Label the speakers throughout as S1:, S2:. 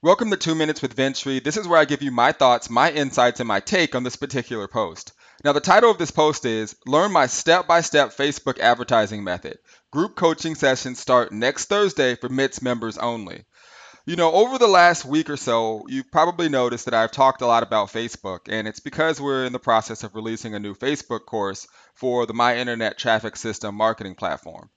S1: Welcome to Two Minutes with Ventry. This is where I give you my thoughts, my insights, and my take on this particular post. Now, the title of this post is Learn My Step by Step Facebook Advertising Method. Group coaching sessions start next Thursday for MITS members only. You know, over the last week or so, you've probably noticed that I've talked a lot about Facebook, and it's because we're in the process of releasing a new Facebook course for the My Internet Traffic System marketing platform.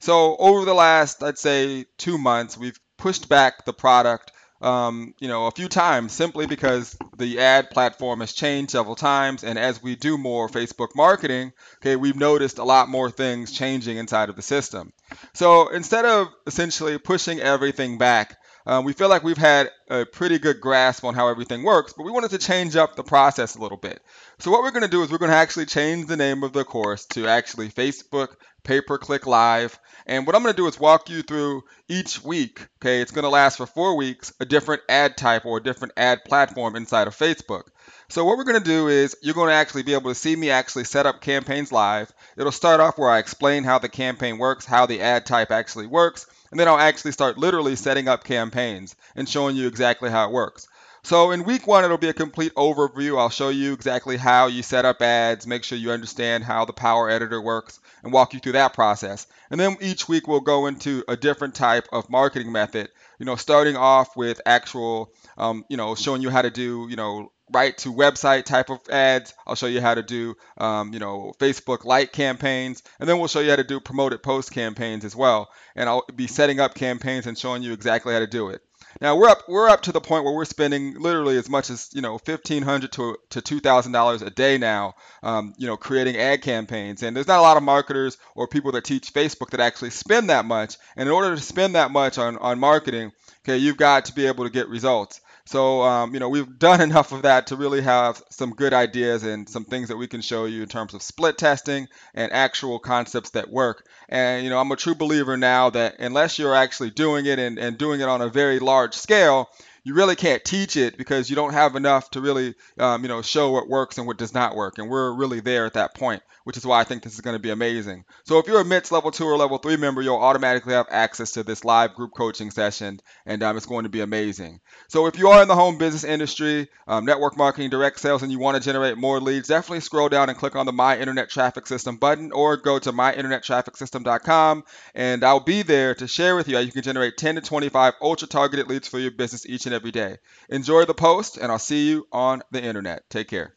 S1: So, over the last, I'd say, two months, we've pushed back the product um, you know, a few times simply because the ad platform has changed several times. And as we do more Facebook marketing, okay, we've noticed a lot more things changing inside of the system. So instead of essentially pushing everything back, um, we feel like we've had a pretty good grasp on how everything works, but we wanted to change up the process a little bit. So what we're going to do is we're going to actually change the name of the course to actually Facebook Pay Per Click Live. And what I'm going to do is walk you through each week. Okay, it's going to last for four weeks, a different ad type or a different ad platform inside of Facebook. So what we're going to do is you're going to actually be able to see me actually set up campaigns live. It'll start off where I explain how the campaign works, how the ad type actually works, and then I'll actually start literally setting up campaigns and showing you exactly how it works. So in week one, it'll be a complete overview. I'll show you exactly how you set up ads, make sure you understand how the Power Editor works, and walk you through that process. And then each week we'll go into a different type of marketing method. You know, starting off with actual, um, you know, showing you how to do, you know, right to website type of ads. I'll show you how to do, um, you know, Facebook like campaigns, and then we'll show you how to do promoted post campaigns as well. And I'll be setting up campaigns and showing you exactly how to do it. Now we're up we're up to the point where we're spending literally as much as you know fifteen hundred to to two thousand dollars a day now, um, you know, creating ad campaigns. And there's not a lot of marketers or people that teach Facebook that actually spend that much. And in order to spend that much on on marketing, okay, you've got to be able to get results. So, um, you know, we've done enough of that to really have some good ideas and some things that we can show you in terms of split testing and actual concepts that work. And, you know, I'm a true believer now that unless you're actually doing it and, and doing it on a very large scale, you really can't teach it because you don't have enough to really, um, you know, show what works and what does not work. And we're really there at that point, which is why I think this is going to be amazing. So if you're a MITS level two or level three member, you'll automatically have access to this live group coaching session, and um, it's going to be amazing. So if you are in the home business industry, um, network marketing, direct sales, and you want to generate more leads, definitely scroll down and click on the My Internet Traffic System button, or go to myinternettrafficsystem.com, and I'll be there to share with you how you can generate 10 to 25 ultra targeted leads for your business each and every day. Enjoy the post, and I'll see you on the internet. Take care.